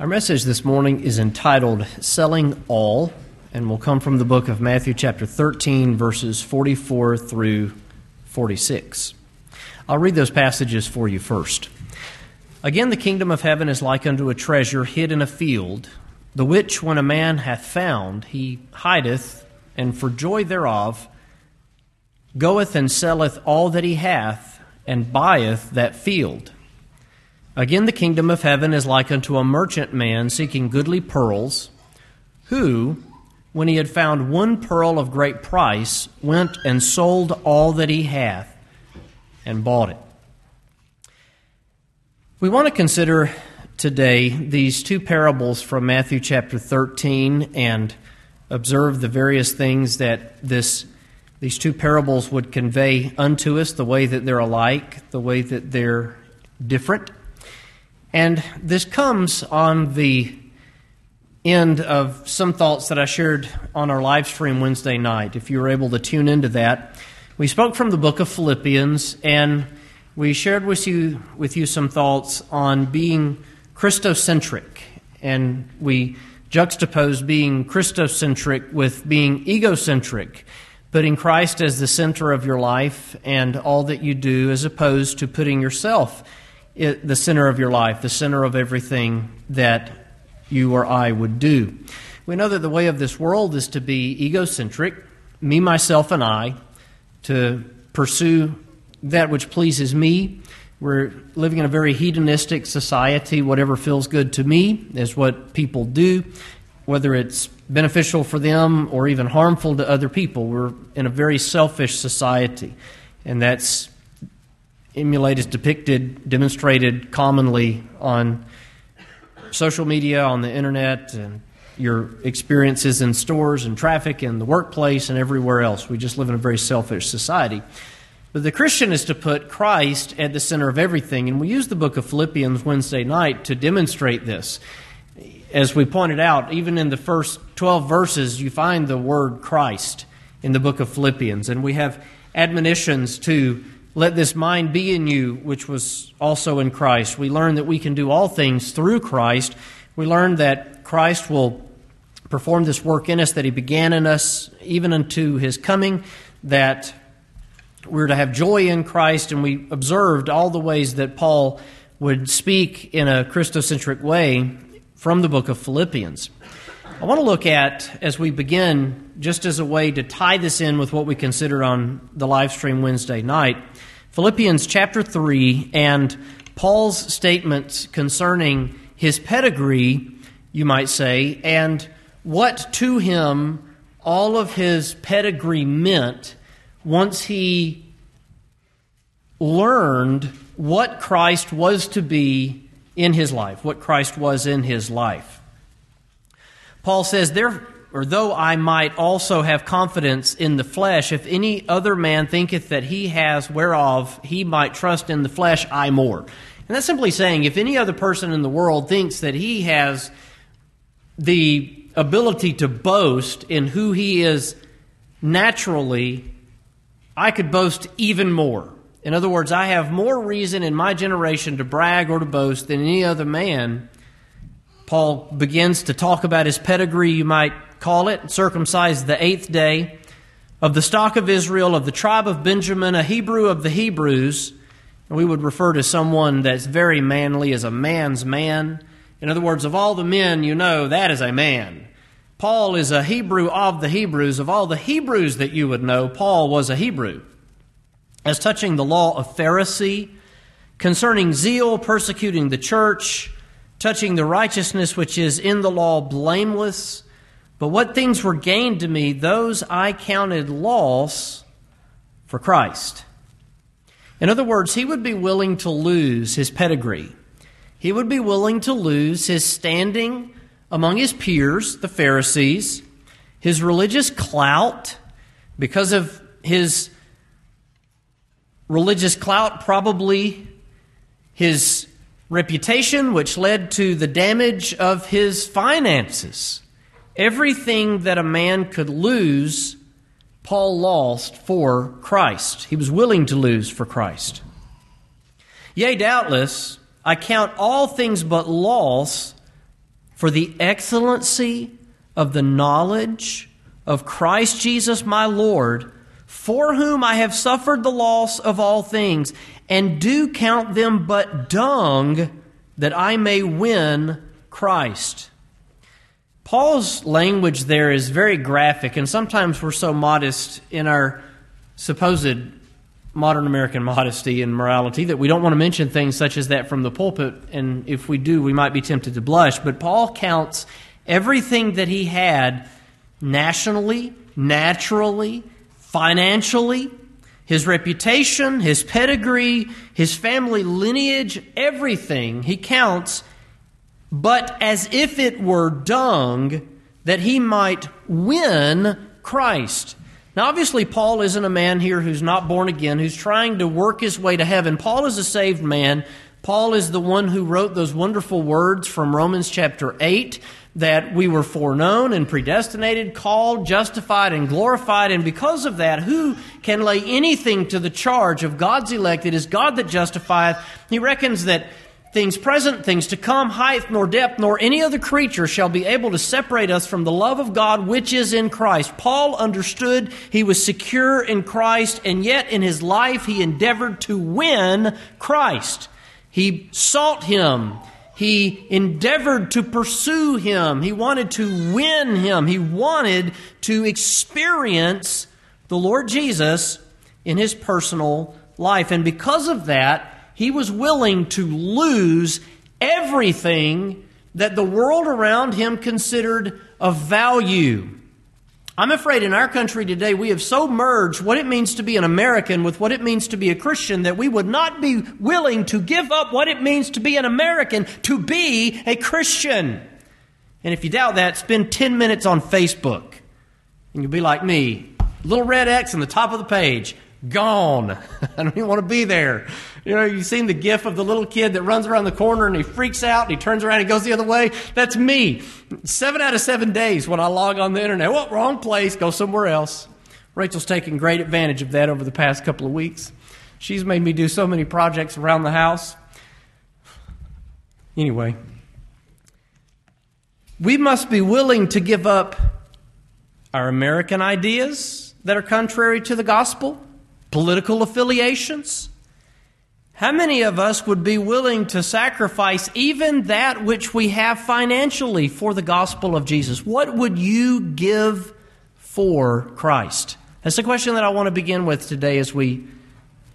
Our message this morning is entitled Selling All and will come from the book of Matthew, chapter 13, verses 44 through 46. I'll read those passages for you first. Again, the kingdom of heaven is like unto a treasure hid in a field, the which, when a man hath found, he hideth, and for joy thereof goeth and selleth all that he hath, and buyeth that field. Again, the kingdom of heaven is like unto a merchant man seeking goodly pearls, who, when he had found one pearl of great price, went and sold all that he hath and bought it. We want to consider today these two parables from Matthew chapter 13 and observe the various things that this, these two parables would convey unto us, the way that they're alike, the way that they're different. And this comes on the end of some thoughts that I shared on our live stream Wednesday night. If you were able to tune into that, we spoke from the book of Philippians and we shared with you, with you some thoughts on being Christocentric. And we juxtaposed being Christocentric with being egocentric, putting Christ as the center of your life and all that you do, as opposed to putting yourself the center of your life, the center of everything that you or I would do. We know that the way of this world is to be egocentric, me, myself, and I, to pursue that which pleases me. We're living in a very hedonistic society. Whatever feels good to me is what people do, whether it's beneficial for them or even harmful to other people. We're in a very selfish society, and that's emulated, depicted, demonstrated commonly on social media, on the internet, and your experiences in stores and traffic and the workplace and everywhere else. We just live in a very selfish society. But the Christian is to put Christ at the center of everything, and we use the book of Philippians Wednesday night to demonstrate this. As we pointed out, even in the first 12 verses, you find the word Christ in the book of Philippians, and we have admonitions to let this mind be in you, which was also in Christ. We learn that we can do all things through Christ. We learn that Christ will perform this work in us that He began in us, even unto His coming, that we're to have joy in Christ, and we observed all the ways that Paul would speak in a Christocentric way from the book of Philippians. I want to look at, as we begin, just as a way to tie this in with what we considered on the live stream Wednesday night, Philippians chapter 3 and Paul's statements concerning his pedigree, you might say, and what to him all of his pedigree meant once he learned what Christ was to be in his life, what Christ was in his life. Paul says, there, or though I might also have confidence in the flesh, if any other man thinketh that he has whereof he might trust in the flesh, I more. And that's simply saying if any other person in the world thinks that he has the ability to boast in who he is naturally, I could boast even more. In other words, I have more reason in my generation to brag or to boast than any other man. Paul begins to talk about his pedigree, you might call it, circumcised the eighth day, of the stock of Israel, of the tribe of Benjamin, a Hebrew of the Hebrews. We would refer to someone that's very manly as a man's man. In other words, of all the men you know, that is a man. Paul is a Hebrew of the Hebrews. Of all the Hebrews that you would know, Paul was a Hebrew. As touching the law of Pharisee, concerning zeal, persecuting the church, touching the righteousness which is in the law, blameless. But what things were gained to me, those I counted loss for Christ. In other words, he would be willing to lose his pedigree. He would be willing to lose his standing among his peers, the Pharisees, his religious clout, because of his religious clout, probably his reputation, which led to the damage of his finances. Everything that a man could lose, Paul lost for Christ. He was willing to lose for Christ. Yea, doubtless, I count all things but loss for the excellency of the knowledge of Christ Jesus my Lord, for whom I have suffered the loss of all things, and do count them but dung that I may win Christ. Paul's language there is very graphic, and sometimes we're so modest in our supposed modern American modesty and morality that we don't want to mention things such as that from the pulpit, and if we do, we might be tempted to blush. But Paul counts everything that he had nationally, naturally, financially, his reputation, his pedigree, his family lineage, everything he counts, but as if it were dung, that he might win Christ. Now, obviously, Paul isn't a man here who's not born again, who's trying to work his way to heaven. Paul is a saved man. Paul is the one who wrote those wonderful words from Romans chapter 8 that we were foreknown and predestinated, called, justified, and glorified. And because of that, who can lay anything to the charge of God's elect? It is God that justifieth. He reckons that things present, things to come, height, nor depth, nor any other creature shall be able to separate us from the love of God which is in Christ. Paul understood he was secure in Christ, and yet in his life he endeavored to win Christ. He sought him. He endeavored to pursue him. He wanted to win him. He wanted to experience the Lord Jesus in his personal life. And because of that, he was willing to lose everything that the world around him considered of value. I'm afraid in our country today we have so merged what it means to be an American with what it means to be a Christian that we would not be willing to give up what it means to be an American to be a Christian. And if you doubt that, spend 10 minutes on Facebook and you'll be like me. Little red X on the top of the page. Gone. I don't even want to be there. You know, you've seen the gif of the little kid that runs around the corner and he freaks out and he turns around and goes the other way. That's me. Seven out of seven days when I log on the internet. Well, wrong place, go somewhere else. Rachel's taken great advantage of that over the past couple of weeks. She's made me do so many projects around the house. Anyway, we must be willing to give up our American ideas that are contrary to the gospel, political affiliations, how many of us would be willing to sacrifice even that which we have financially for the gospel of Jesus? What would you give for Christ? That's the question that I want to begin with today as we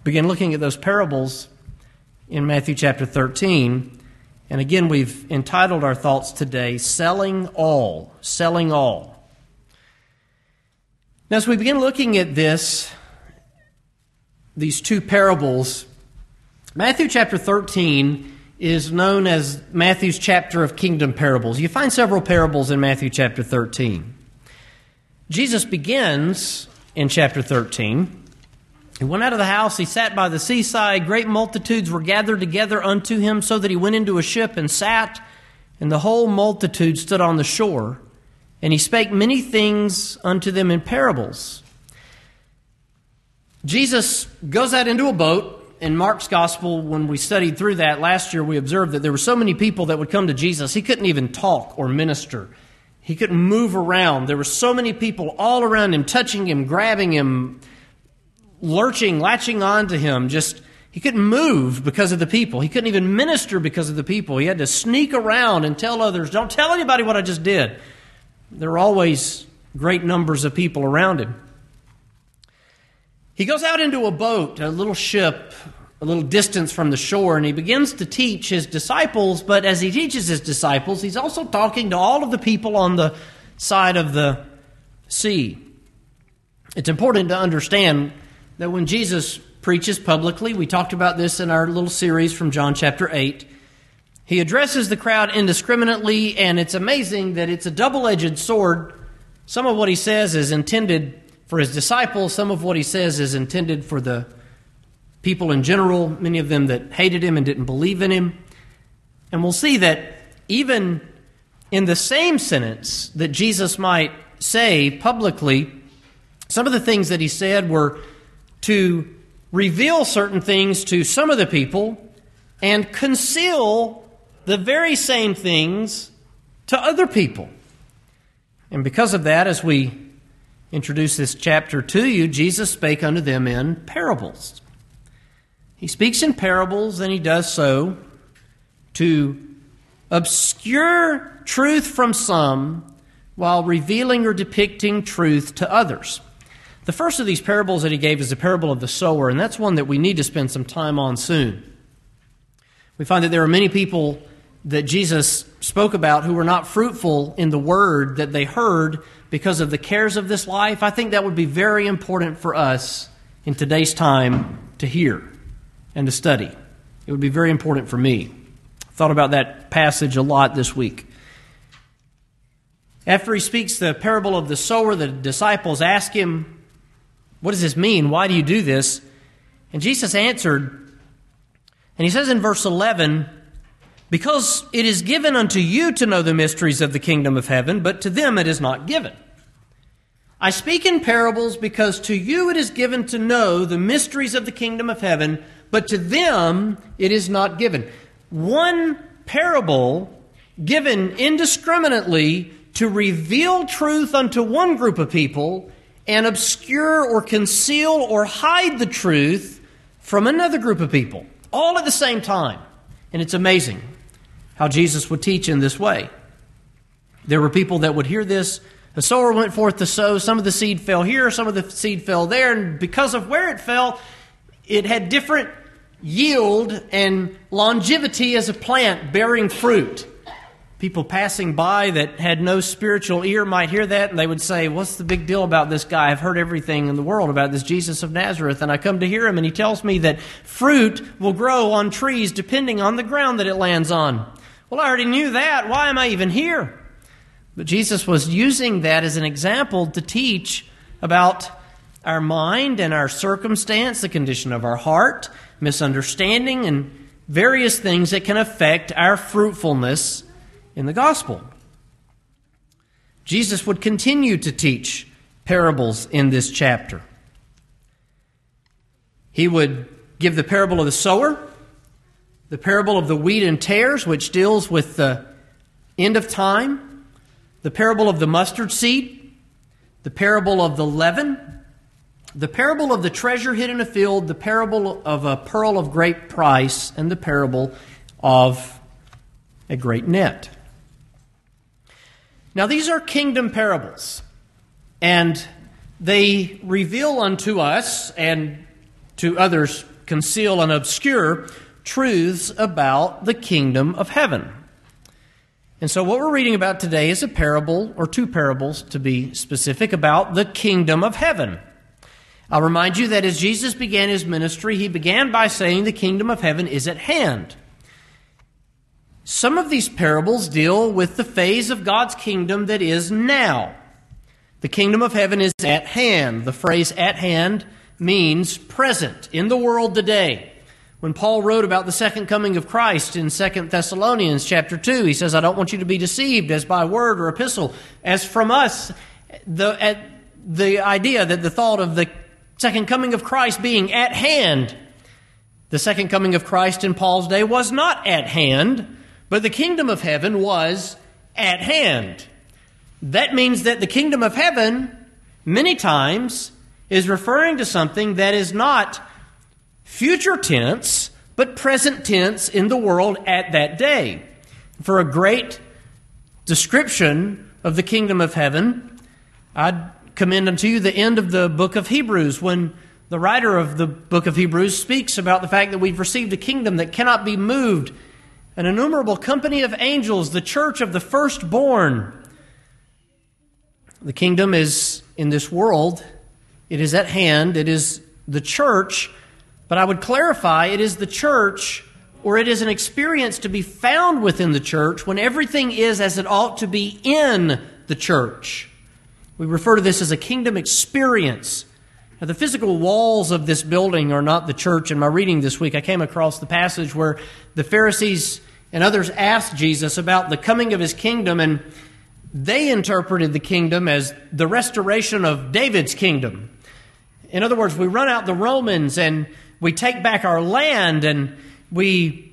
begin looking at those parables in Matthew chapter 13. And again, we've entitled our thoughts today, Selling All. Selling All. Now, as we begin looking at this, these two parables, Matthew chapter 13 is known as Matthew's chapter of kingdom parables. You find several parables in Matthew chapter 13. Jesus begins in chapter 13. He went out of the house, he sat by the seaside. Great multitudes were gathered together unto him, so that he went into a ship and sat, and the whole multitude stood on the shore. And he spake many things unto them in parables. Jesus goes out into a boat in Mark's gospel, when we studied through that last year, we observed that there were so many people that would come to Jesus, he couldn't even talk or minister. He couldn't move around. There were so many people all around him, touching him, grabbing him, lurching, latching onto him. Just, he couldn't move because of the people. He couldn't even minister because of the people. He had to sneak around and tell others, don't tell anybody what I just did. There were always great numbers of people around him. He goes out into a boat, a little ship, a little distance from the shore, and he begins to teach his disciples. But as he teaches his disciples, he's also talking to all of the people on the side of the sea. It's important to understand that when Jesus preaches publicly, we talked about this in our little series from John chapter 8. He addresses the crowd indiscriminately, and it's amazing that it's a double edged sword. Some of what he says is intended for his disciples. Some of what he says is intended for the people in general, many of them that hated him and didn't believe in him. And we'll see that even in the same sentence that Jesus might say publicly, some of the things that he said were to reveal certain things to some of the people and conceal the very same things to other people. And because of that, as we introduce this chapter to you, Jesus spake unto them in parables. He speaks in parables, and he does so to obscure truth from some while revealing or depicting truth to others. The first of these parables that he gave is the parable of the sower, and that's one that we need to spend some time on soon. We find that there are many people that Jesus spoke about who were not fruitful in the word that they heard because of the cares of this life. I think that would be very important for us in today's time to hear and to study. It would be very important for me. I thought about that passage a lot this week. After he speaks the parable of the sower, the disciples ask him, What does this mean? Why do you do this? And Jesus answered, and he says in verse 11, Because it is given unto you to know the mysteries of the kingdom of heaven, but to them it is not given. I speak in parables because to you it is given to know the mysteries of the kingdom of heaven, but to them it is not given. One parable given indiscriminately to reveal truth unto one group of people and obscure or conceal or hide the truth from another group of people, all at the same time. And it's amazing how Jesus would teach in this way. There were people that would hear this. The sower went forth to sow. Some of the seed fell here, some of the seed fell there. And because of where it fell, it had different yield and longevity as a plant bearing fruit. People passing by that had no spiritual ear might hear that and they would say, What's the big deal about this guy? I've heard everything in the world about this Jesus of Nazareth, and I come to hear him, and he tells me that fruit will grow on trees depending on the ground that it lands on. Well, I already knew that. Why am I even here? But Jesus was using that as an example to teach about our mind and our circumstance, the condition of our heart, misunderstanding, and various things that can affect our fruitfulness in the gospel. Jesus would continue to teach parables in this chapter. He would give the parable of the sower, the parable of the wheat and tares, which deals with the end of time, the parable of the mustard seed, the parable of the leaven, the parable of the treasure hid in a field, the parable of a pearl of great price, and the parable of a great net. Now, these are kingdom parables, and they reveal unto us and to others conceal and obscure truths about the kingdom of heaven. And so, what we're reading about today is a parable, or two parables to be specific, about the kingdom of heaven. I'll remind you that as Jesus began his ministry, he began by saying the kingdom of heaven is at hand. Some of these parables deal with the phase of God's kingdom that is now. The kingdom of heaven is at hand. The phrase at hand means present in the world today. When Paul wrote about the second coming of Christ in 2 Thessalonians chapter 2, he says, I don't want you to be deceived as by word or epistle, as from us, the, the idea that the thought of the second coming of Christ being at hand. The second coming of Christ in Paul's day was not at hand. But the kingdom of heaven was at hand. That means that the kingdom of heaven, many times, is referring to something that is not future tense, but present tense in the world at that day. For a great description of the kingdom of heaven, I'd commend unto you the end of the book of Hebrews when the writer of the book of Hebrews speaks about the fact that we've received a kingdom that cannot be moved an innumerable company of angels, the church of the firstborn. The kingdom is in this world, it is at hand, it is the church, but I would clarify it is the church or it is an experience to be found within the church when everything is as it ought to be in the church. We refer to this as a kingdom experience. Now, the physical walls of this building are not the church. In my reading this week, I came across the passage where the Pharisees and others asked Jesus about the coming of his kingdom, and they interpreted the kingdom as the restoration of David's kingdom. In other words, we run out the Romans and we take back our land and we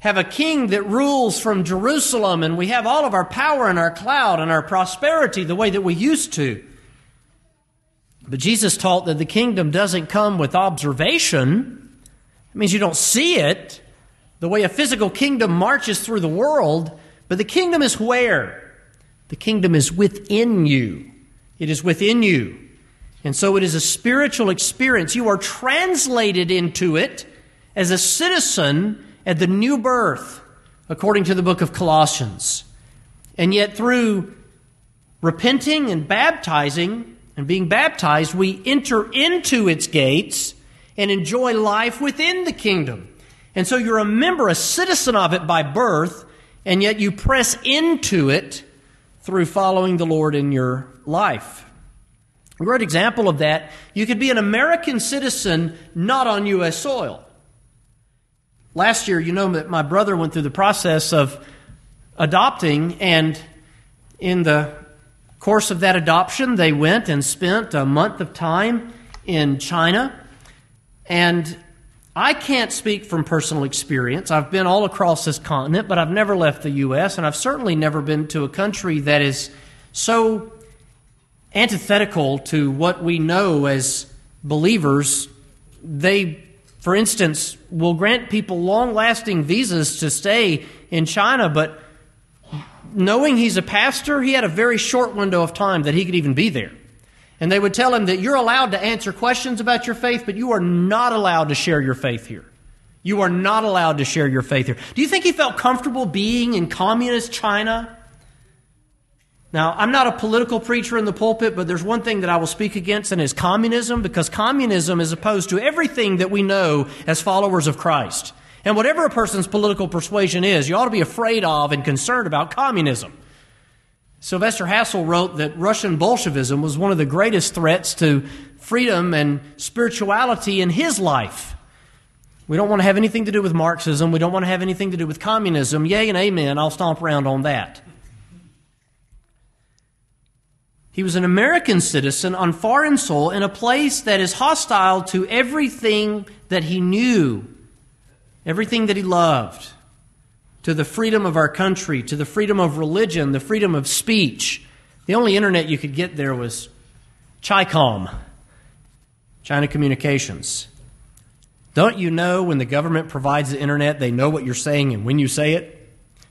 have a king that rules from Jerusalem and we have all of our power and our cloud and our prosperity the way that we used to. But Jesus taught that the kingdom doesn't come with observation. It means you don't see it the way a physical kingdom marches through the world, but the kingdom is where? The kingdom is within you. It is within you. And so it is a spiritual experience. You are translated into it as a citizen at the new birth, according to the book of Colossians. And yet, through repenting and baptizing and being baptized, we enter into its gates and enjoy life within the kingdom. And so you're a member, a citizen of it by birth, and yet you press into it through following the Lord in your life. A great example of that, you could be an American citizen not on U.S. soil. Last year, you know that my brother went through the process of adopting, and in the course of that adoption, they went and spent a month of time in China. And I can't speak from personal experience. I've been all across this continent, but I've never left the U.S., and I've certainly never been to a country that is so antithetical to what we know as believers. They for instance, will grant people long lasting visas to stay in China, but knowing he's a pastor, he had a very short window of time that he could even be there. And they would tell him that you're allowed to answer questions about your faith, but you are not allowed to share your faith here. You are not allowed to share your faith here. Do you think he felt comfortable being in communist China? Now, I'm not a political preacher in the pulpit, but there's one thing that I will speak against, and is communism, because communism is opposed to everything that we know as followers of Christ. And whatever a person's political persuasion is, you ought to be afraid of and concerned about communism. Sylvester Hassell wrote that Russian Bolshevism was one of the greatest threats to freedom and spirituality in his life. We don't want to have anything to do with Marxism. We don't want to have anything to do with communism. Yay and amen. I'll stomp around on that. He was an American citizen on foreign soil in a place that is hostile to everything that he knew, everything that he loved, to the freedom of our country, to the freedom of religion, the freedom of speech. The only internet you could get there was CHICOM, China Communications. Don't you know when the government provides the internet, they know what you're saying and when you say it?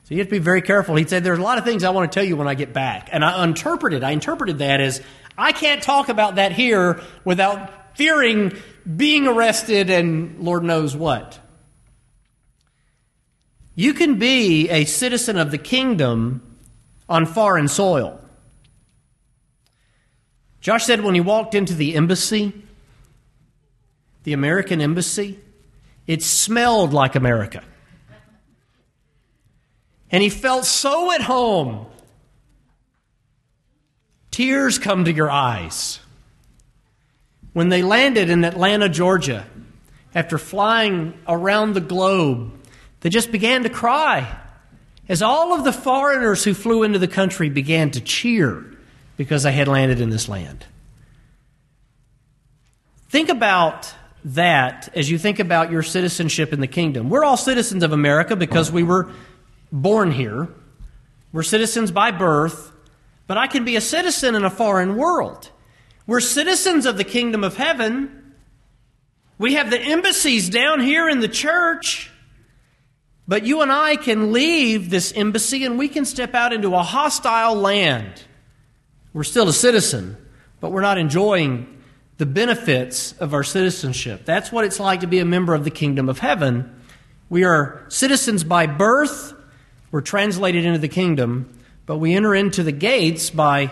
So you have to be very careful. He'd say, There's a lot of things I want to tell you when I get back. And I interpreted, I interpreted that as I can't talk about that here without fearing being arrested and Lord knows what. You can be a citizen of the kingdom on foreign soil. Josh said when he walked into the embassy, the American embassy, it smelled like America and he felt so at home. Tears come to your eyes. When they landed in Atlanta, Georgia, after flying around the globe, they just began to cry as all of the foreigners who flew into the country began to cheer because they had landed in this land. Think about that as you think about your citizenship in the kingdom. We're all citizens of America because we were born here. We're citizens by birth, but I can be a citizen in a foreign world. We're citizens of the kingdom of heaven. We have the embassies down here in the church. But you and I can leave this embassy and we can step out into a hostile land. We're still a citizen, but we're not enjoying the benefits of our citizenship. That's what it's like to be a member of the kingdom of heaven. We are citizens by birth, we're translated into the kingdom, but we enter into the gates by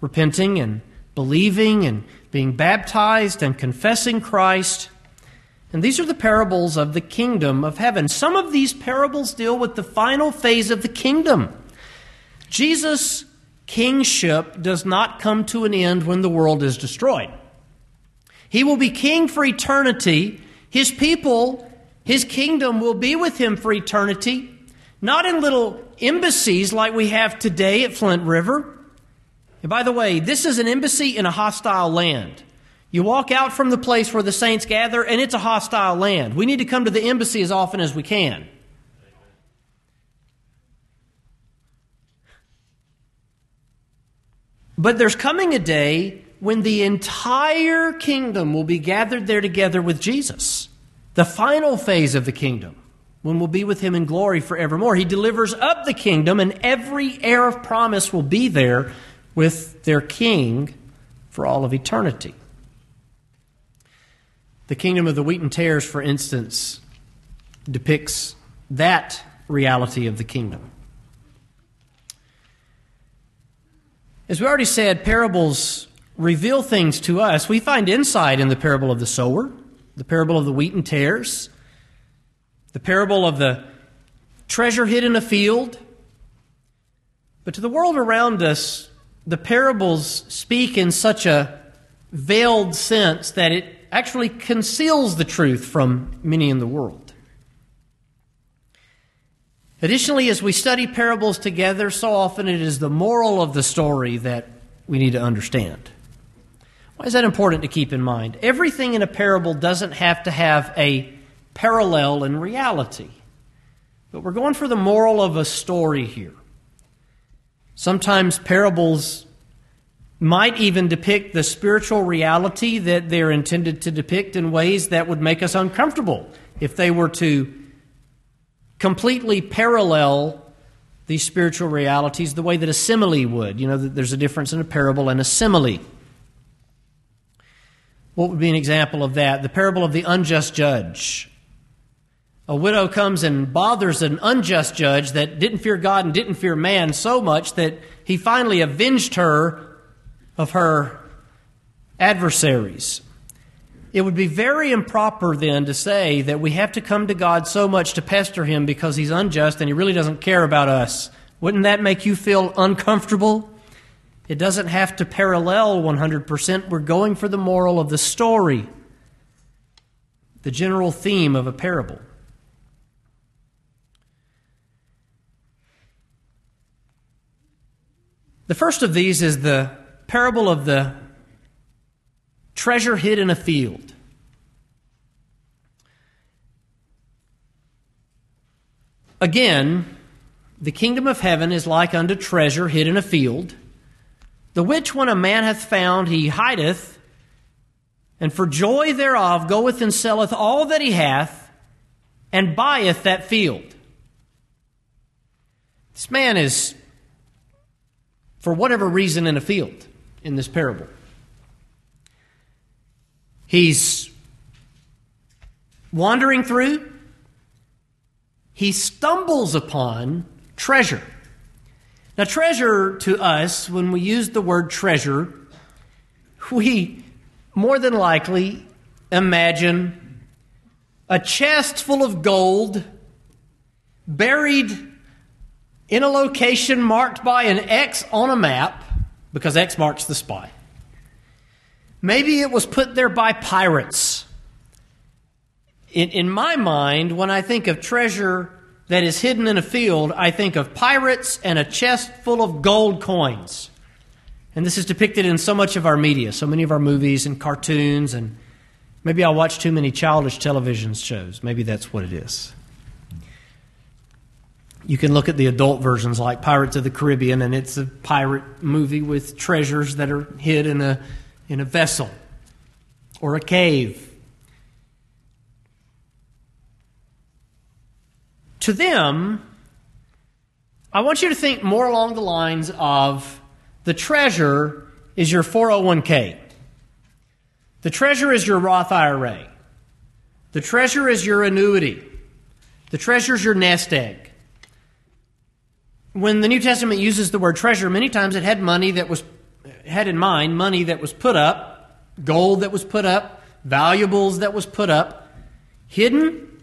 repenting and believing and being baptized and confessing Christ. And these are the parables of the kingdom of heaven. Some of these parables deal with the final phase of the kingdom. Jesus' kingship does not come to an end when the world is destroyed. He will be king for eternity. His people, his kingdom will be with him for eternity not in little embassies like we have today at Flint River. And by the way, this is an embassy in a hostile land. You walk out from the place where the saints gather, and it's a hostile land. We need to come to the embassy as often as we can. But there's coming a day when the entire kingdom will be gathered there together with Jesus, the final phase of the kingdom when we'll be with him in glory forevermore. He delivers up the kingdom, and every heir of promise will be there with their king for all of eternity. The kingdom of the wheat and tares, for instance, depicts that reality of the kingdom. As we already said, parables reveal things to us. We find insight in the parable of the sower, the parable of the wheat and tares, the parable of the treasure hid in a field. But to the world around us, the parables speak in such a veiled sense that it actually conceals the truth from many in the world. Additionally, as we study parables together, so often it is the moral of the story that we need to understand. Why is that important to keep in mind? Everything in a parable doesn't have to have a parallel in reality. But we're going for the moral of a story here. Sometimes parables might even depict the spiritual reality that they're intended to depict in ways that would make us uncomfortable if they were to completely parallel these spiritual realities the way that a simile would. You know, there's a difference in a parable and a simile. What would be an example of that? The parable of the unjust judge. A widow comes and bothers an unjust judge that didn't fear God and didn't fear man so much that he finally avenged her of her adversaries. It would be very improper then to say that we have to come to God so much to pester him because he's unjust and he really doesn't care about us. Wouldn't that make you feel uncomfortable? It doesn't have to parallel 100%. We're going for the moral of the story, the general theme of a parable. The first of these is the parable of the treasure hid in a field. Again, the kingdom of heaven is like unto treasure hid in a field, the which when a man hath found, he hideth, and for joy thereof goeth and selleth all that he hath, and buyeth that field. This man is, for whatever reason, in a field in this parable. He's wandering through, he stumbles upon treasure. Now, treasure to us, when we use the word treasure, we more than likely imagine a chest full of gold buried in a location marked by an X on a map because X marks the spot. Maybe it was put there by pirates. In, in my mind, when I think of treasure that is hidden in a field, I think of pirates and a chest full of gold coins. And this is depicted in so much of our media, so many of our movies and cartoons, and maybe I watch too many childish television shows. Maybe that's what it is. You can look at the adult versions like Pirates of the Caribbean, and it's a pirate movie with treasures that are hid in a, in a vessel or a cave. To them, I want you to think more along the lines of the treasure is your 401k. The treasure is your Roth IRA. The treasure is your annuity. The treasure is your nest egg when the New Testament uses the word treasure, many times it had money that was had in mind money that was put up, gold that was put up, valuables that was put up, hidden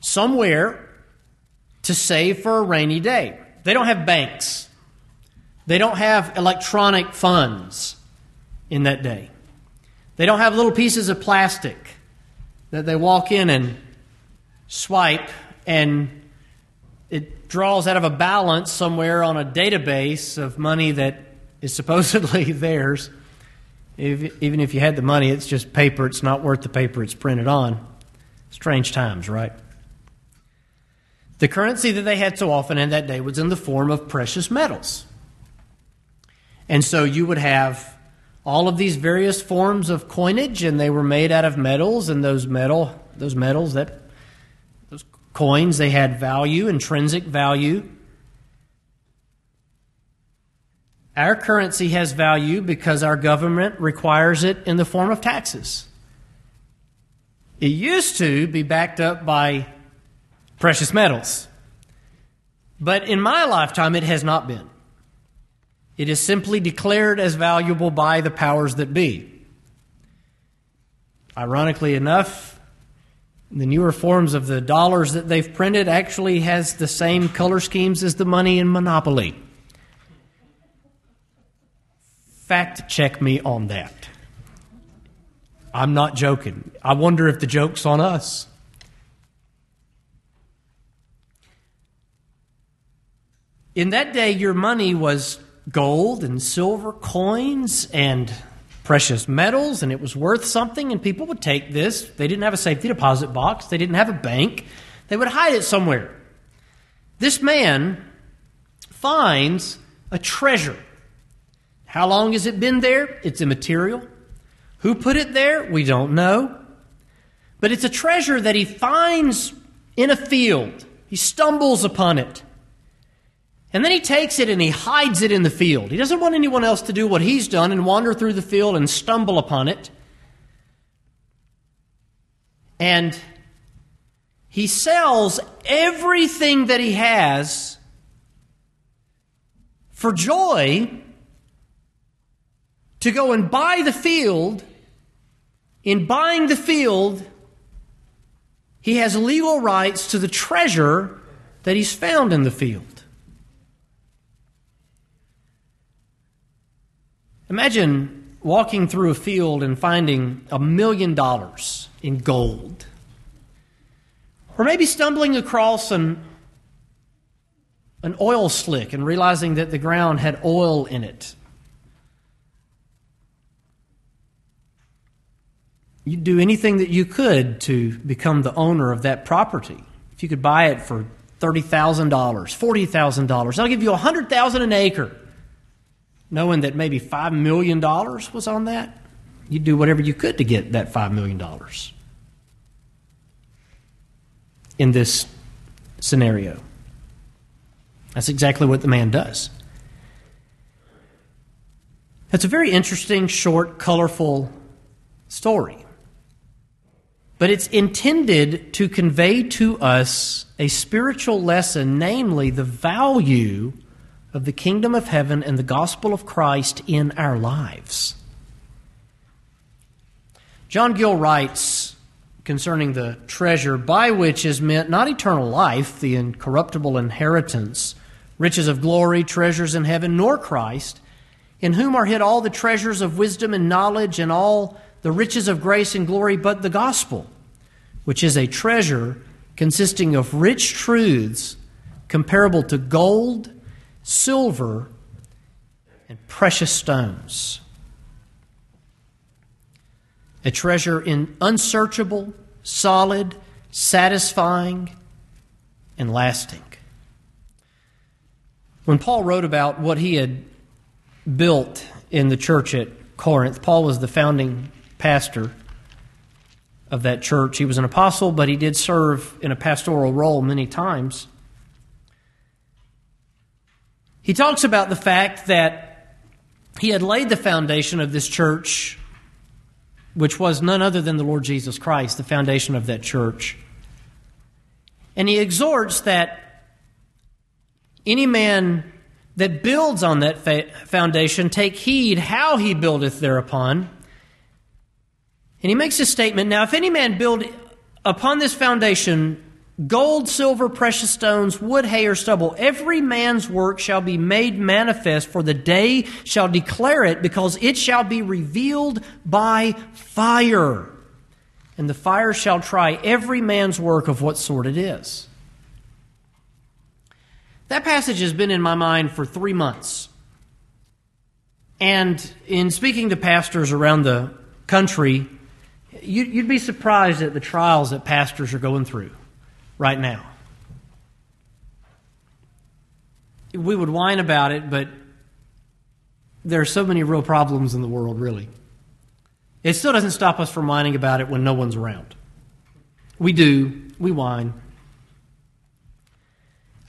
somewhere to save for a rainy day. They don't have banks. They don't have electronic funds in that day. They don't have little pieces of plastic that they walk in and swipe and draws out of a balance somewhere on a database of money that is supposedly theirs. If, even if you had the money, it's just paper. It's not worth the paper it's printed on. Strange times, right? The currency that they had so often in that day was in the form of precious metals. And so you would have all of these various forms of coinage, and they were made out of metals, and those metal, those metals that coins, they had value, intrinsic value. Our currency has value because our government requires it in the form of taxes. It used to be backed up by precious metals. But in my lifetime, it has not been. It is simply declared as valuable by the powers that be. Ironically enough, the newer forms of the dollars that they've printed actually has the same color schemes as the money in Monopoly. Fact check me on that. I'm not joking. I wonder if the joke's on us. In that day, your money was gold and silver coins and precious metals, and it was worth something, and people would take this. They didn't have a safety deposit box, they didn't have a bank, they would hide it somewhere. This man finds a treasure. How long has it been there? It's immaterial. Who put it there? We don't know. But it's a treasure that he finds in a field. He stumbles upon it. And then he takes it and he hides it in the field. He doesn't want anyone else to do what he's done and wander through the field and stumble upon it. And he sells everything that he has for joy to go and buy the field. In buying the field, he has legal rights to the treasure that he's found in the field. Imagine walking through a field and finding a million dollars in gold. Or maybe stumbling across an, an oil slick and realizing that the ground had oil in it. You'd do anything that you could to become the owner of that property. If you could buy it for $30,000, $40,000, I'll give you 100,000 an acre knowing that maybe $5 million was on that, you'd do whatever you could to get that $5 million in this scenario. That's exactly what the man does. It's a very interesting, short, colorful story. But it's intended to convey to us a spiritual lesson, namely the value of the kingdom of heaven and the gospel of Christ in our lives. John Gill writes concerning the treasure by which is meant not eternal life, the incorruptible inheritance, riches of glory, treasures in heaven, nor Christ, in whom are hid all the treasures of wisdom and knowledge and all the riches of grace and glory, but the gospel, which is a treasure consisting of rich truths comparable to gold silver, and precious stones. A treasure in unsearchable, solid, satisfying, and lasting. When Paul wrote about what he had built in the church at Corinth, Paul was the founding pastor of that church. He was an apostle, but he did serve in a pastoral role many times. He talks about the fact that he had laid the foundation of this church, which was none other than the Lord Jesus Christ, the foundation of that church. And he exhorts that any man that builds on that foundation take heed how he buildeth thereupon. And he makes a statement now, if any man build upon this foundation gold, silver, precious stones, wood, hay, or stubble. Every man's work shall be made manifest, for the day shall declare it, because it shall be revealed by fire. And the fire shall try every man's work of what sort it is. That passage has been in my mind for three months. And in speaking to pastors around the country, you'd be surprised at the trials that pastors are going through right now. We would whine about it, but there are so many real problems in the world, really. It still doesn't stop us from whining about it when no one's around. We do, we whine.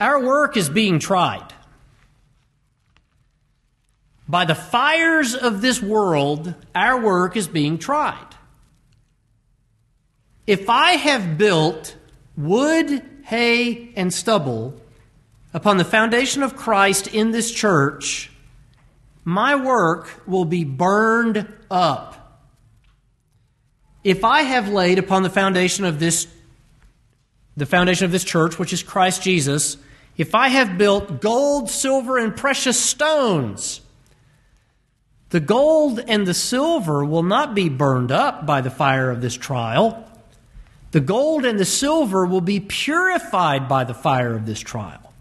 Our work is being tried. By the fires of this world, our work is being tried. If I have built wood, hay, and stubble upon the foundation of Christ in this church, my work will be burned up. If I have laid upon the foundation of this the foundation of this church, which is Christ Jesus, if I have built gold, silver, and precious stones, the gold and the silver will not be burned up by the fire of this trial. The gold and the silver will be purified by the fire of this trial.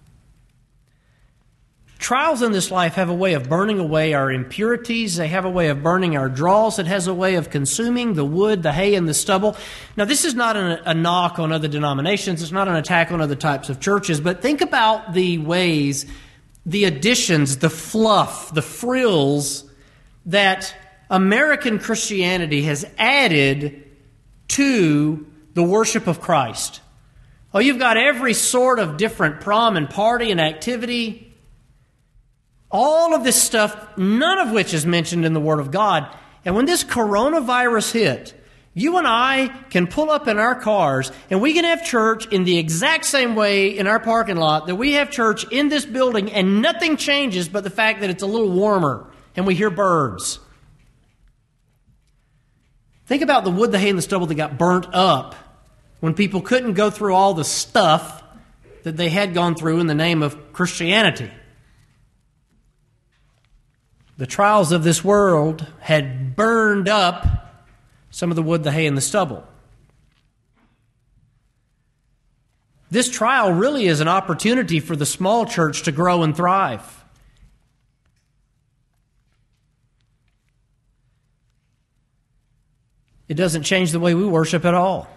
Trials in this life have a way of burning away our impurities. They have a way of burning our dross. It has a way of consuming the wood, the hay, and the stubble. Now, this is not a, a knock on other denominations. It's not an attack on other types of churches. But think about the ways, the additions, the fluff, the frills that American Christianity has added to the worship of Christ. Oh, you've got every sort of different prom and party and activity. All of this stuff, none of which is mentioned in the Word of God. And when this coronavirus hit, you and I can pull up in our cars and we can have church in the exact same way in our parking lot that we have church in this building, and nothing changes but the fact that it's a little warmer and we hear birds. Think about the wood, the hay, and the stubble that got burnt up when people couldn't go through all the stuff that they had gone through in the name of Christianity. The trials of this world had burned up some of the wood, the hay, and the stubble. This trial really is an opportunity for the small church to grow and thrive. It doesn't change the way we worship at all.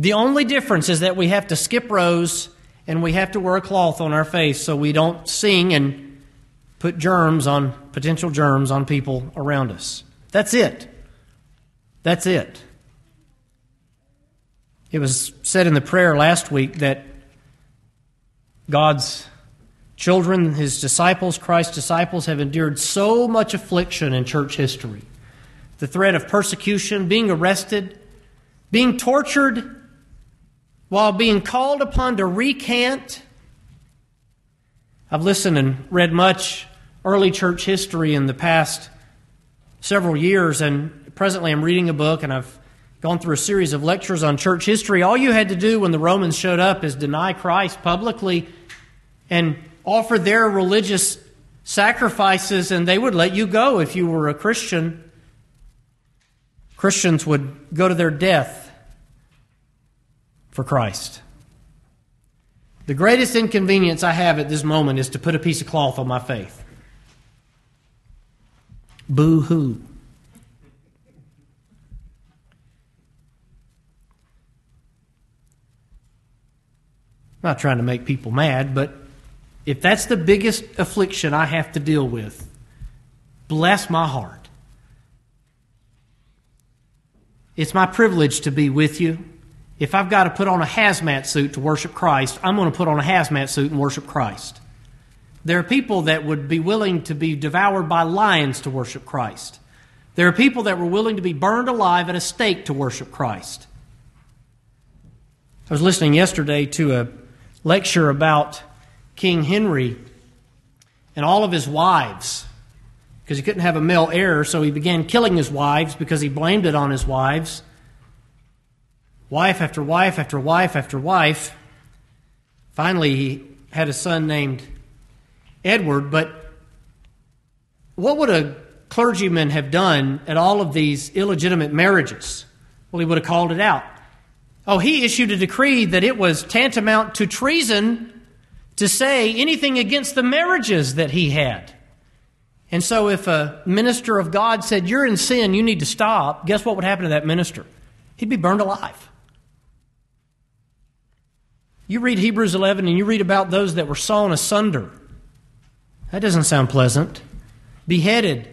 The only difference is that we have to skip rows and we have to wear a cloth on our face so we don't sing and put germs on potential germs on people around us. That's it. That's it. It was said in the prayer last week that God's children, his disciples, Christ's disciples, have endured so much affliction in church history the threat of persecution, being arrested, being tortured, while being called upon to recant. I've listened and read much early church history in the past several years, and presently I'm reading a book and I've gone through a series of lectures on church history. All you had to do when the Romans showed up is deny Christ publicly and offer their religious sacrifices, and they would let you go if you were a Christian. Christians would go to their death for Christ. The greatest inconvenience I have at this moment is to put a piece of cloth on my faith. Boo hoo. not trying to make people mad, but if that's the biggest affliction I have to deal with, bless my heart. It's my privilege to be with you. If I've got to put on a hazmat suit to worship Christ, I'm going to put on a hazmat suit and worship Christ. There are people that would be willing to be devoured by lions to worship Christ. There are people that were willing to be burned alive at a stake to worship Christ. I was listening yesterday to a lecture about King Henry and all of his wives because he couldn't have a male heir, so he began killing his wives because he blamed it on his wives. Wife after wife after wife after wife. Finally, he had a son named Edward, but what would a clergyman have done at all of these illegitimate marriages? Well, he would have called it out. Oh, he issued a decree that it was tantamount to treason to say anything against the marriages that he had. And so, if a minister of God said, You're in sin, you need to stop, guess what would happen to that minister? He'd be burned alive. You read Hebrews 11 and you read about those that were sawn asunder. That doesn't sound pleasant. beheaded,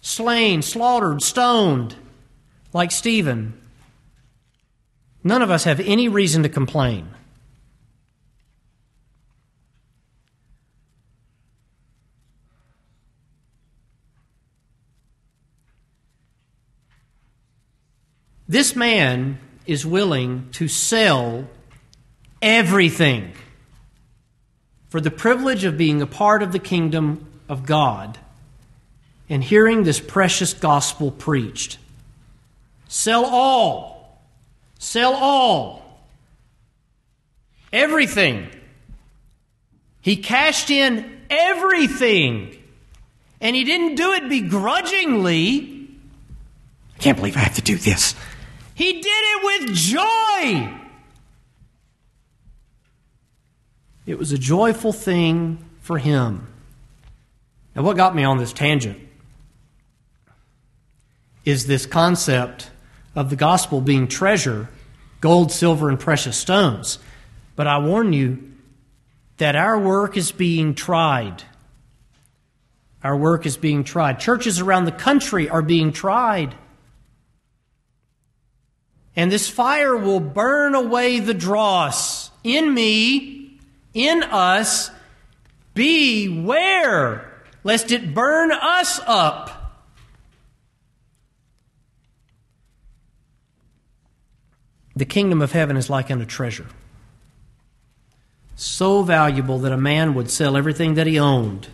slain, slaughtered, stoned, like Stephen, none of us have any reason to complain. This man is willing to sell everything for the privilege of being a part of the kingdom of God and hearing this precious gospel preached. Sell all. Sell all. Everything. He cashed in everything. And he didn't do it begrudgingly. I can't believe I have to do this. He did it with joy. It was a joyful thing for him. Now, what got me on this tangent is this concept of the gospel being treasure, gold, silver, and precious stones. But I warn you that our work is being tried. Our work is being tried. Churches around the country are being tried. And this fire will burn away the dross in me, in us. Beware lest it burn us up. The kingdom of heaven is like unto a treasure, so valuable that a man would sell everything that he owned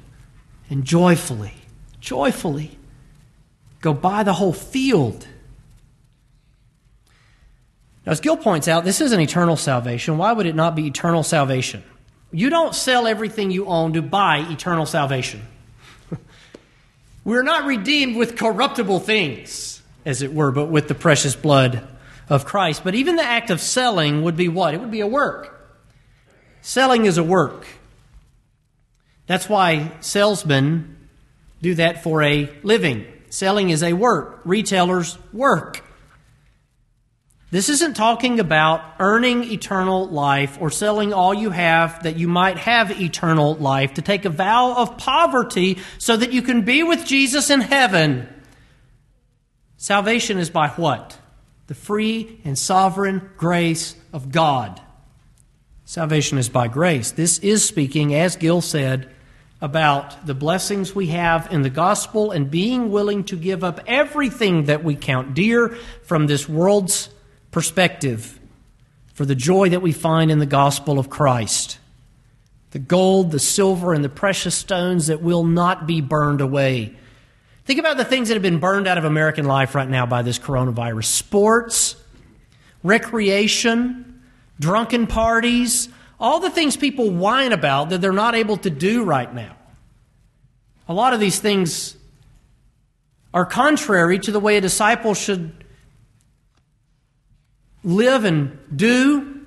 and joyfully, joyfully go buy the whole field now, as Gill points out, this is an eternal salvation. Why would it not be eternal salvation? You don't sell everything you own to buy eternal salvation. We're not redeemed with corruptible things, as it were, but with the precious blood of Christ. But even the act of selling would be what? It would be a work. Selling is a work. That's why salesmen do that for a living. Selling is a work. Retailers work. This isn't talking about earning eternal life or selling all you have that you might have eternal life to take a vow of poverty so that you can be with Jesus in heaven. Salvation is by what? The free and sovereign grace of God. Salvation is by grace. This is speaking, as Gill said, about the blessings we have in the gospel and being willing to give up everything that we count dear from this world's perspective for the joy that we find in the gospel of Christ. The gold, the silver, and the precious stones that will not be burned away. Think about the things that have been burned out of American life right now by this coronavirus sports, recreation, drunken parties, all the things people whine about that they're not able to do right now. A lot of these things are contrary to the way a disciple should live and do.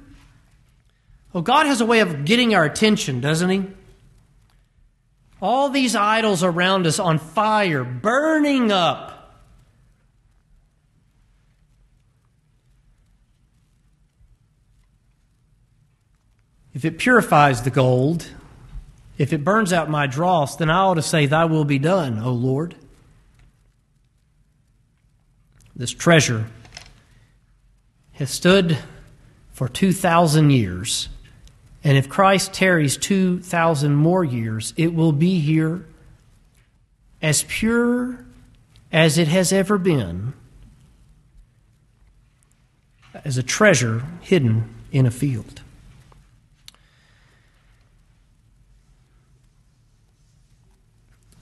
Well, God has a way of getting our attention, doesn't He? All these idols around us on fire, burning up. If it purifies the gold, if it burns out my dross, then I ought to say, Thy will be done, O Lord. This treasure has stood for 2,000 years. And if Christ tarries 2,000 more years, it will be here as pure as it has ever been, as a treasure hidden in a field.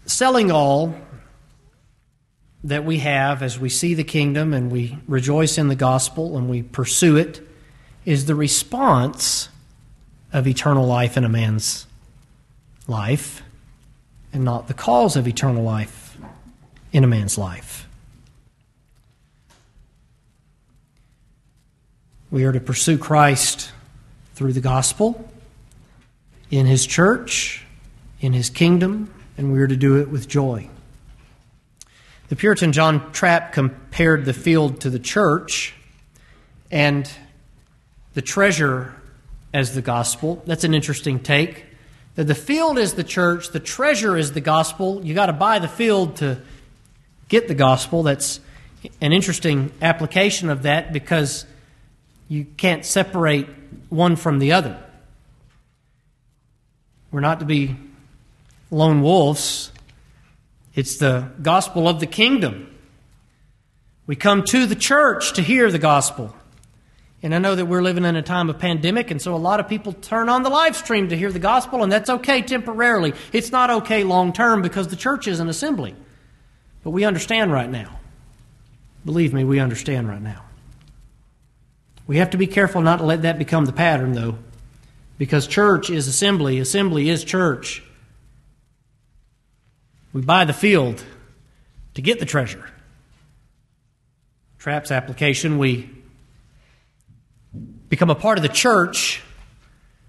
Selling all that we have as we see the kingdom and we rejoice in the gospel and we pursue it is the response of eternal life in a man's life and not the cause of eternal life in a man's life. We are to pursue Christ through the gospel, in his church, in his kingdom, and we are to do it with joy. The Puritan John Trapp compared the field to the church and the treasure as the gospel. That's an interesting take. That the field is the church, the treasure is the gospel. You got to buy the field to get the gospel. That's an interesting application of that because you can't separate one from the other. We're not to be lone wolves. It's the gospel of the kingdom. We come to the church to hear the gospel. And I know that we're living in a time of pandemic, and so a lot of people turn on the live stream to hear the gospel, and that's okay temporarily. It's not okay long term because the church is an assembly. But we understand right now. Believe me, we understand right now. We have to be careful not to let that become the pattern, though, because church is assembly, assembly is church. We buy the field to get the treasure. Trapp's application, we become a part of the church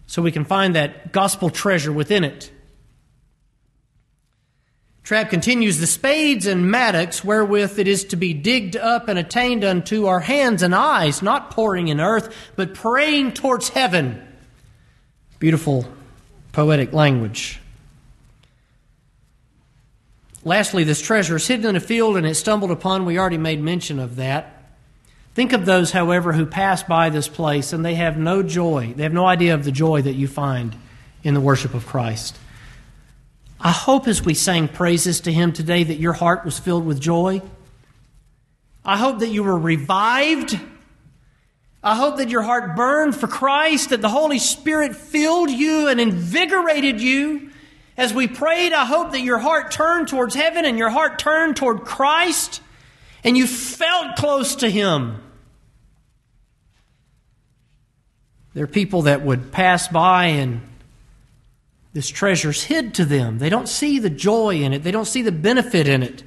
so we can find that gospel treasure within it. Trapp continues the spades and mattocks wherewith it is to be digged up and attained unto our hands and eyes, not pouring in earth, but praying towards heaven. Beautiful poetic language. Lastly, this treasure is hidden in a field and it's stumbled upon. We already made mention of that. Think of those, however, who pass by this place and they have no joy. They have no idea of the joy that you find in the worship of Christ. I hope as we sang praises to Him today that your heart was filled with joy. I hope that you were revived. I hope that your heart burned for Christ, that the Holy Spirit filled you and invigorated you. As we prayed, I hope that your heart turned towards heaven and your heart turned toward Christ and you felt close to Him. There are people that would pass by and this treasure's hid to them. They don't see the joy in it, they don't see the benefit in it.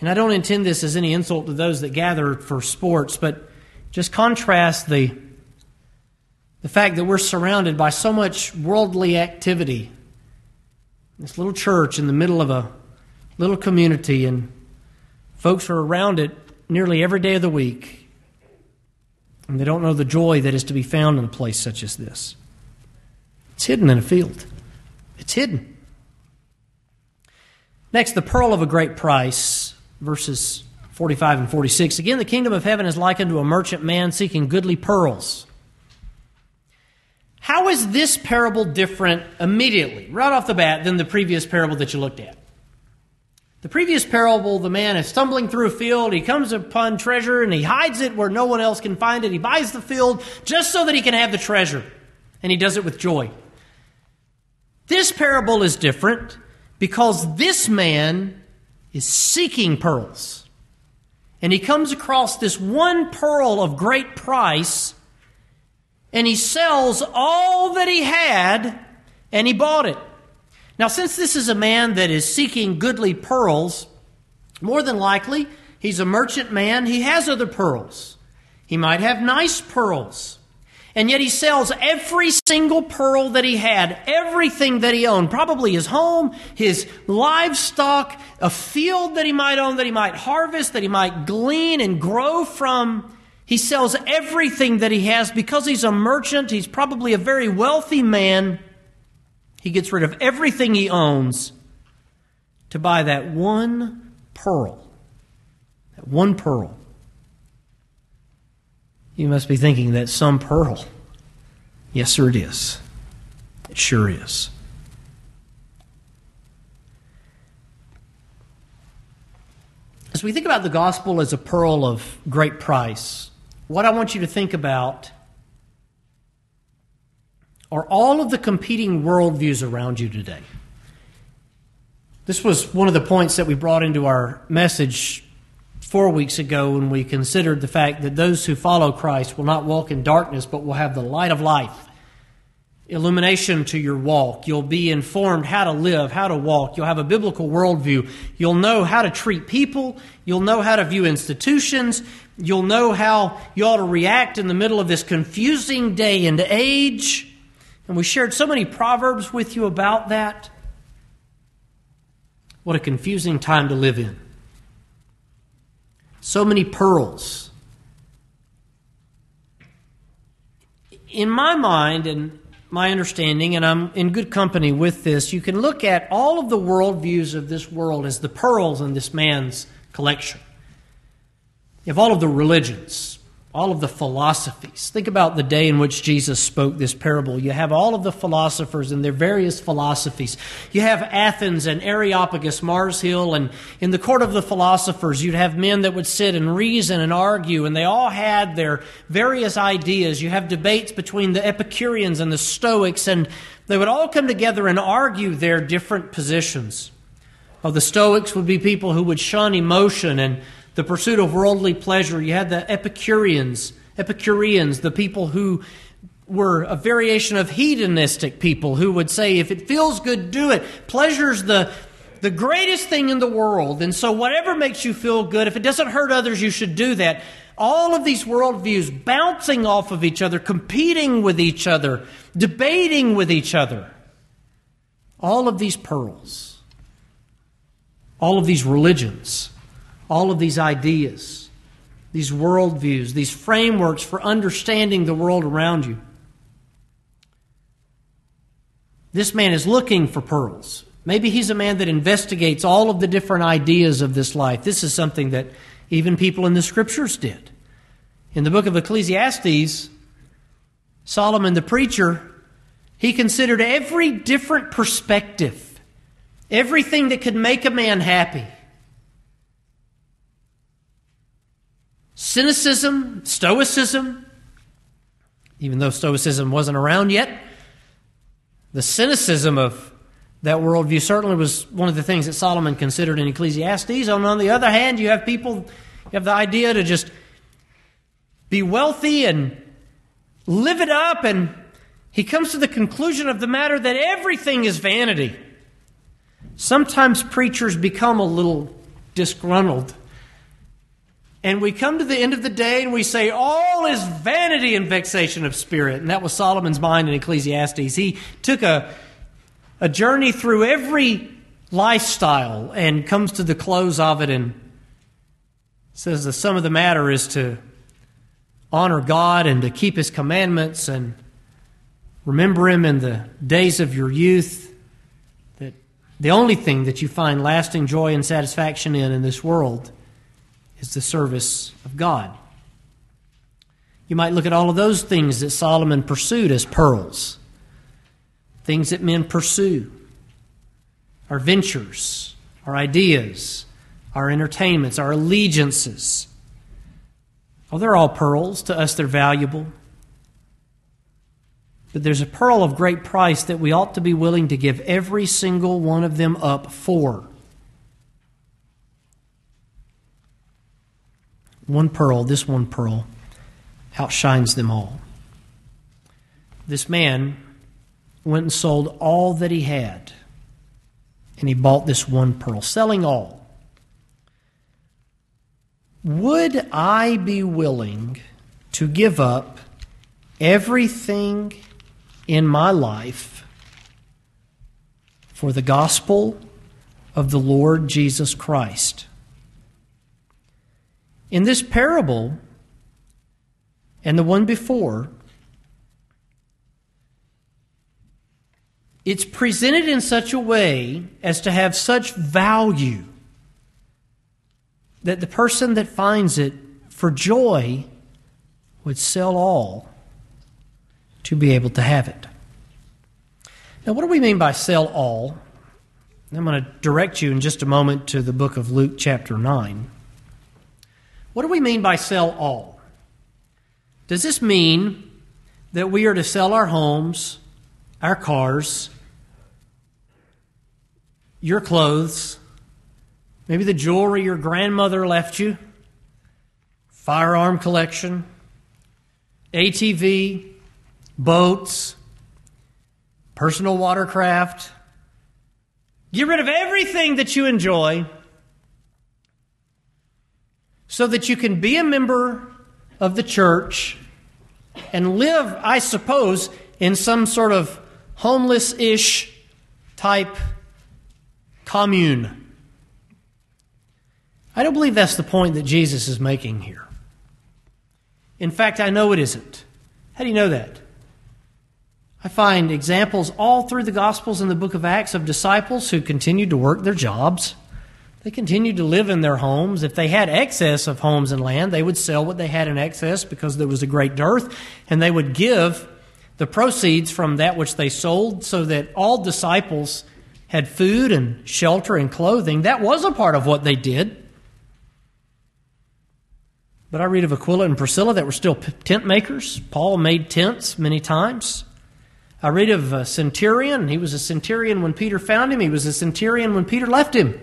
And I don't intend this as any insult to those that gather for sports, but just contrast the, the fact that we're surrounded by so much worldly activity. This little church in the middle of a little community, and folks are around it nearly every day of the week. And they don't know the joy that is to be found in a place such as this. It's hidden in a field. It's hidden. Next, the pearl of a great price, verses 45 and 46. Again, the kingdom of heaven is likened to a merchant man seeking goodly pearls. How is this parable different immediately, right off the bat, than the previous parable that you looked at? The previous parable, the man is stumbling through a field. He comes upon treasure and he hides it where no one else can find it. He buys the field just so that he can have the treasure. And he does it with joy. This parable is different because this man is seeking pearls. And he comes across this one pearl of great price, and he sells all that he had, and he bought it. Now, since this is a man that is seeking goodly pearls, more than likely he's a merchant man. He has other pearls. He might have nice pearls. And yet he sells every single pearl that he had, everything that he owned, probably his home, his livestock, a field that he might own, that he might harvest, that he might glean and grow from. He sells everything that he has because he's a merchant. He's probably a very wealthy man. He gets rid of everything he owns to buy that one pearl. That one pearl. You must be thinking that some pearl. Yes, sir, it is. It sure is. As we think about the gospel as a pearl of great price, what I want you to think about are all of the competing worldviews around you today. This was one of the points that we brought into our message four weeks ago when we considered the fact that those who follow Christ will not walk in darkness, but will have the light of life. Illumination to your walk. You'll be informed how to live, how to walk. You'll have a biblical worldview. You'll know how to treat people. You'll know how to view institutions. You'll know how you ought to react in the middle of this confusing day and age. And we shared so many proverbs with you about that. What a confusing time to live in so many pearls. In my mind, and my understanding, and I'm in good company with this, you can look at all of the worldviews of this world as the pearls in this man's collection. You have all of the religions, all of the philosophies. Think about the day in which Jesus spoke this parable. You have all of the philosophers and their various philosophies. You have Athens and Areopagus, Mars Hill, and in the court of the philosophers, you'd have men that would sit and reason and argue, and they all had their various ideas. You have debates between the Epicureans and the Stoics, and they would all come together and argue their different positions. Oh, the Stoics would be people who would shun emotion and the pursuit of worldly pleasure. You had the Epicureans, Epicureans, the people who were a variation of hedonistic people who would say, if it feels good, do it. Pleasure's the the greatest thing in the world, and so whatever makes you feel good, if it doesn't hurt others, you should do that. All of these worldviews bouncing off of each other, competing with each other, debating with each other. All of these pearls, all of these religions all of these ideas, these worldviews, these frameworks for understanding the world around you. This man is looking for pearls. Maybe he's a man that investigates all of the different ideas of this life. This is something that even people in the scriptures did. In the book of Ecclesiastes, Solomon the preacher, he considered every different perspective, everything that could make a man happy. Cynicism, stoicism, even though stoicism wasn't around yet. The cynicism of that worldview certainly was one of the things that Solomon considered in Ecclesiastes. And on the other hand, you have people, you have the idea to just be wealthy and live it up. And he comes to the conclusion of the matter that everything is vanity. Sometimes preachers become a little disgruntled and we come to the end of the day and we say, All is vanity and vexation of spirit. And that was Solomon's mind in Ecclesiastes. He took a, a journey through every lifestyle and comes to the close of it and says the sum of the matter is to honor God and to keep His commandments and remember Him in the days of your youth. That the only thing that you find lasting joy and satisfaction in in this world is the service of God. You might look at all of those things that Solomon pursued as pearls, things that men pursue, our ventures, our ideas, our entertainments, our allegiances. Oh, they're all pearls. To us, they're valuable. But there's a pearl of great price that we ought to be willing to give every single one of them up for. One pearl, this one pearl, outshines them all. This man went and sold all that he had, and he bought this one pearl, selling all. Would I be willing to give up everything in my life for the gospel of the Lord Jesus Christ? In this parable and the one before, it's presented in such a way as to have such value that the person that finds it for joy would sell all to be able to have it. Now, what do we mean by sell all? I'm going to direct you in just a moment to the book of Luke, chapter 9. What do we mean by sell all? Does this mean that we are to sell our homes, our cars, your clothes, maybe the jewelry your grandmother left you, firearm collection, ATV, boats, personal watercraft? Get rid of everything that you enjoy so that you can be a member of the church and live, I suppose, in some sort of homeless ish type commune. I don't believe that's the point that Jesus is making here. In fact, I know it isn't. How do you know that? I find examples all through the Gospels and the book of Acts of disciples who continued to work their jobs. They continued to live in their homes. If they had excess of homes and land, they would sell what they had in excess because there was a great dearth, and they would give the proceeds from that which they sold so that all disciples had food and shelter and clothing. That was a part of what they did. But I read of Aquila and Priscilla that were still tent makers. Paul made tents many times. I read of a centurion. He was a centurion when Peter found him, he was a centurion when Peter left him.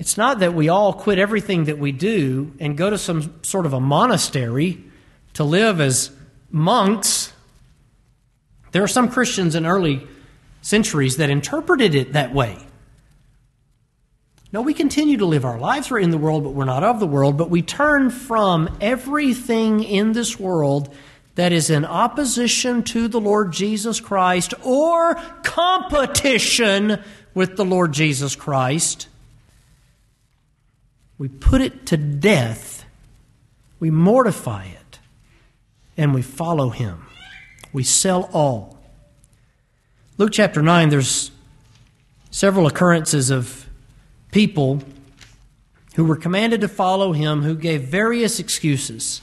It's not that we all quit everything that we do and go to some sort of a monastery to live as monks. There are some Christians in early centuries that interpreted it that way. No, we continue to live our lives. We're in the world, but we're not of the world. But we turn from everything in this world that is in opposition to the Lord Jesus Christ or competition with the Lord Jesus Christ. We put it to death, we mortify it, and we follow Him. We sell all. Luke chapter 9, there's several occurrences of people who were commanded to follow him who gave various excuses.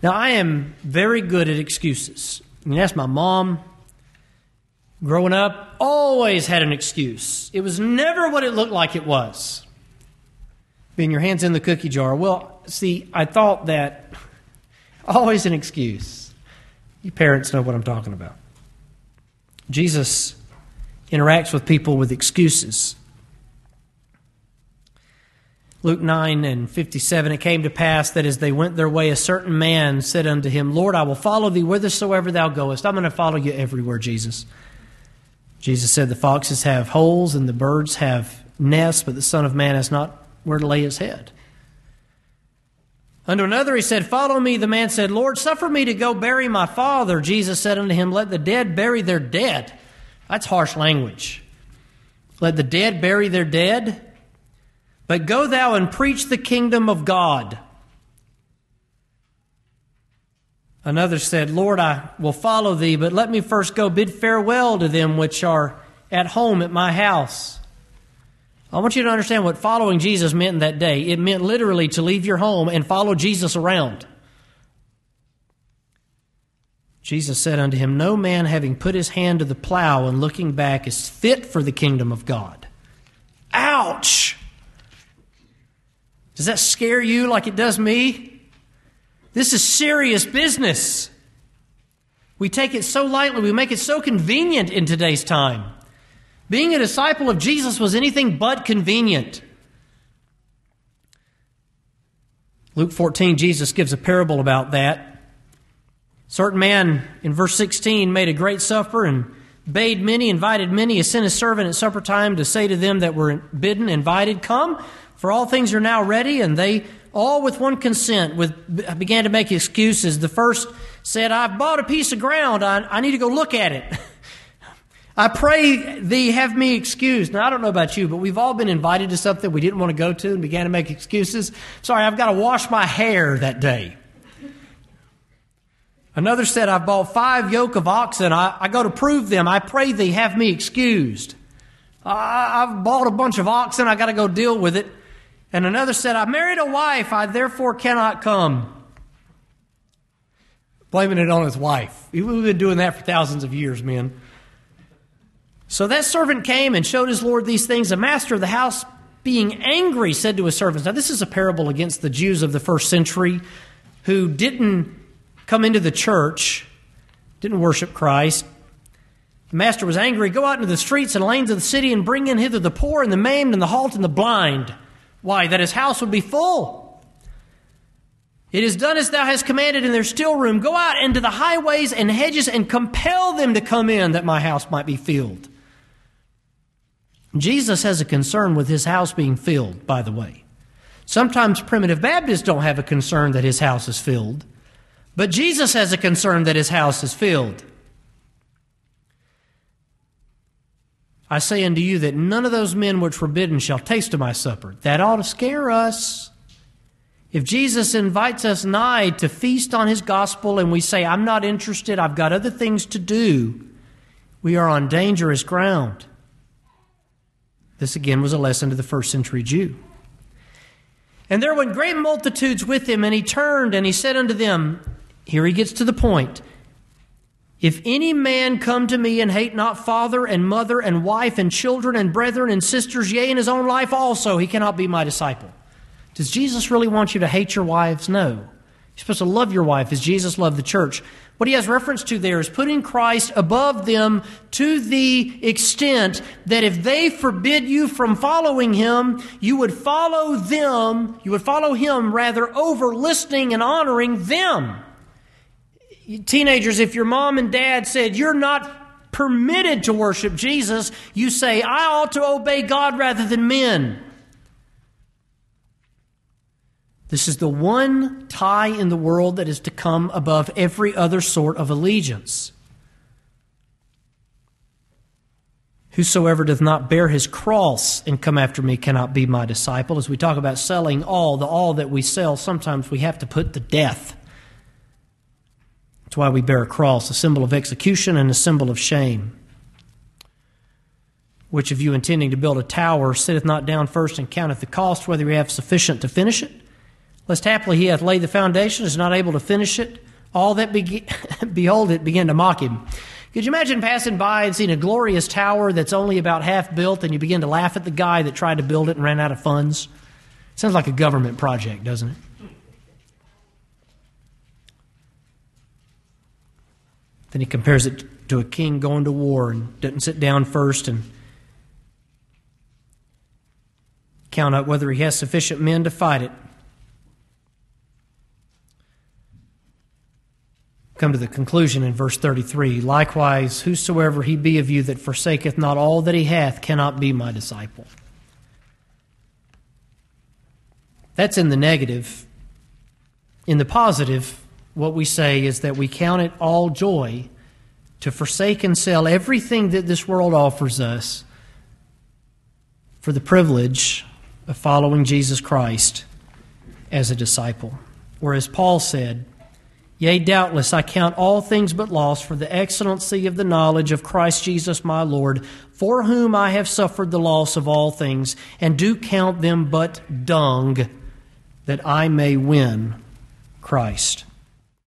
Now, I am very good at excuses. I mean, that's my mom. Growing up, always had an excuse. It was never what it looked like it was. Being your hands in the cookie jar. Well, see, I thought that always an excuse. You parents know what I'm talking about. Jesus interacts with people with excuses. Luke 9 and 57, it came to pass that as they went their way, a certain man said unto him, Lord, I will follow thee whithersoever thou goest. I'm going to follow you everywhere, Jesus. Jesus said, The foxes have holes and the birds have nests, but the Son of Man has not where to lay his head. Unto another he said, Follow me. The man said, Lord, suffer me to go bury my father. Jesus said unto him, Let the dead bury their dead. That's harsh language. Let the dead bury their dead. But go thou and preach the kingdom of God. Another said, Lord, I will follow thee, but let me first go bid farewell to them which are at home at my house. I want you to understand what following Jesus meant in that day. It meant literally to leave your home and follow Jesus around. Jesus said unto him, No man having put his hand to the plow and looking back is fit for the kingdom of God. Ouch! Does that scare you like it does me? This is serious business. We take it so lightly, we make it so convenient in today's time. Being a disciple of Jesus was anything but convenient. Luke 14, Jesus gives a parable about that certain man in verse 16 made a great supper and bade many, invited many. He sent his servant at supper time to say to them that were bidden, invited, Come, for all things are now ready. And they all with one consent with, began to make excuses. The first said, I've bought a piece of ground. I, I need to go look at it. I pray thee have me excused. Now, I don't know about you, but we've all been invited to something we didn't want to go to and began to make excuses. Sorry, I've got to wash my hair that day. Another said, I've bought five yoke of oxen. I, I go to prove them. I pray thee, have me excused. I, I've bought a bunch of oxen. I got to go deal with it. And another said, I married a wife. I therefore cannot come. Blaming it on his wife. We've been doing that for thousands of years, men. So that servant came and showed his Lord these things. The master of the house, being angry, said to his servants, Now, this is a parable against the Jews of the first century who didn't come into the church, didn't worship Christ. The master was angry. Go out into the streets and lanes of the city and bring in hither the poor and the maimed and the halt and the blind. Why? That his house would be full. It is done as thou hast commanded in their still room. Go out into the highways and hedges and compel them to come in that my house might be filled. Jesus has a concern with his house being filled, by the way. Sometimes primitive Baptists don't have a concern that his house is filled. But Jesus has a concern that his house is filled. I say unto you that none of those men which were bidden shall taste of my supper. That ought to scare us. If Jesus invites us nigh to feast on his gospel and we say, I'm not interested, I've got other things to do, we are on dangerous ground. This again was a lesson to the first century Jew. And there went great multitudes with him, and he turned and he said unto them, Here he gets to the point. If any man come to me and hate not father and mother and wife and children and brethren and sisters, yea, in his own life also, he cannot be my disciple. Does Jesus really want you to hate your wives? No. You're supposed to love your wife as Jesus loved the church. What he has reference to there is putting Christ above them to the extent that if they forbid you from following him, you would follow them, you would follow him rather over listening and honoring them. Teenagers, if your mom and dad said you're not permitted to worship Jesus, you say, I ought to obey God rather than men. This is the one tie in the world that is to come above every other sort of allegiance. Whosoever doth not bear his cross and come after me cannot be my disciple. As we talk about selling all, the all that we sell, sometimes we have to put to death. That's why we bear a cross, a symbol of execution and a symbol of shame. Which of you intending to build a tower sitteth not down first and counteth the cost, whether he have sufficient to finish it? Lest haply he hath laid the foundation, is not able to finish it. All that be- behold it begin to mock him. Could you imagine passing by and seeing a glorious tower that's only about half built, and you begin to laugh at the guy that tried to build it and ran out of funds? Sounds like a government project, doesn't it? Then he compares it to a king going to war and doesn't sit down first and count out whether he has sufficient men to fight it. Come to the conclusion in verse 33 Likewise, whosoever he be of you that forsaketh not all that he hath cannot be my disciple. That's in the negative. In the positive, what we say is that we count it all joy to forsake and sell everything that this world offers us for the privilege of following Jesus Christ as a disciple. Or as Paul said, Yea, doubtless, I count all things but loss for the excellency of the knowledge of Christ Jesus my Lord, for whom I have suffered the loss of all things, and do count them but dung, that I may win Christ.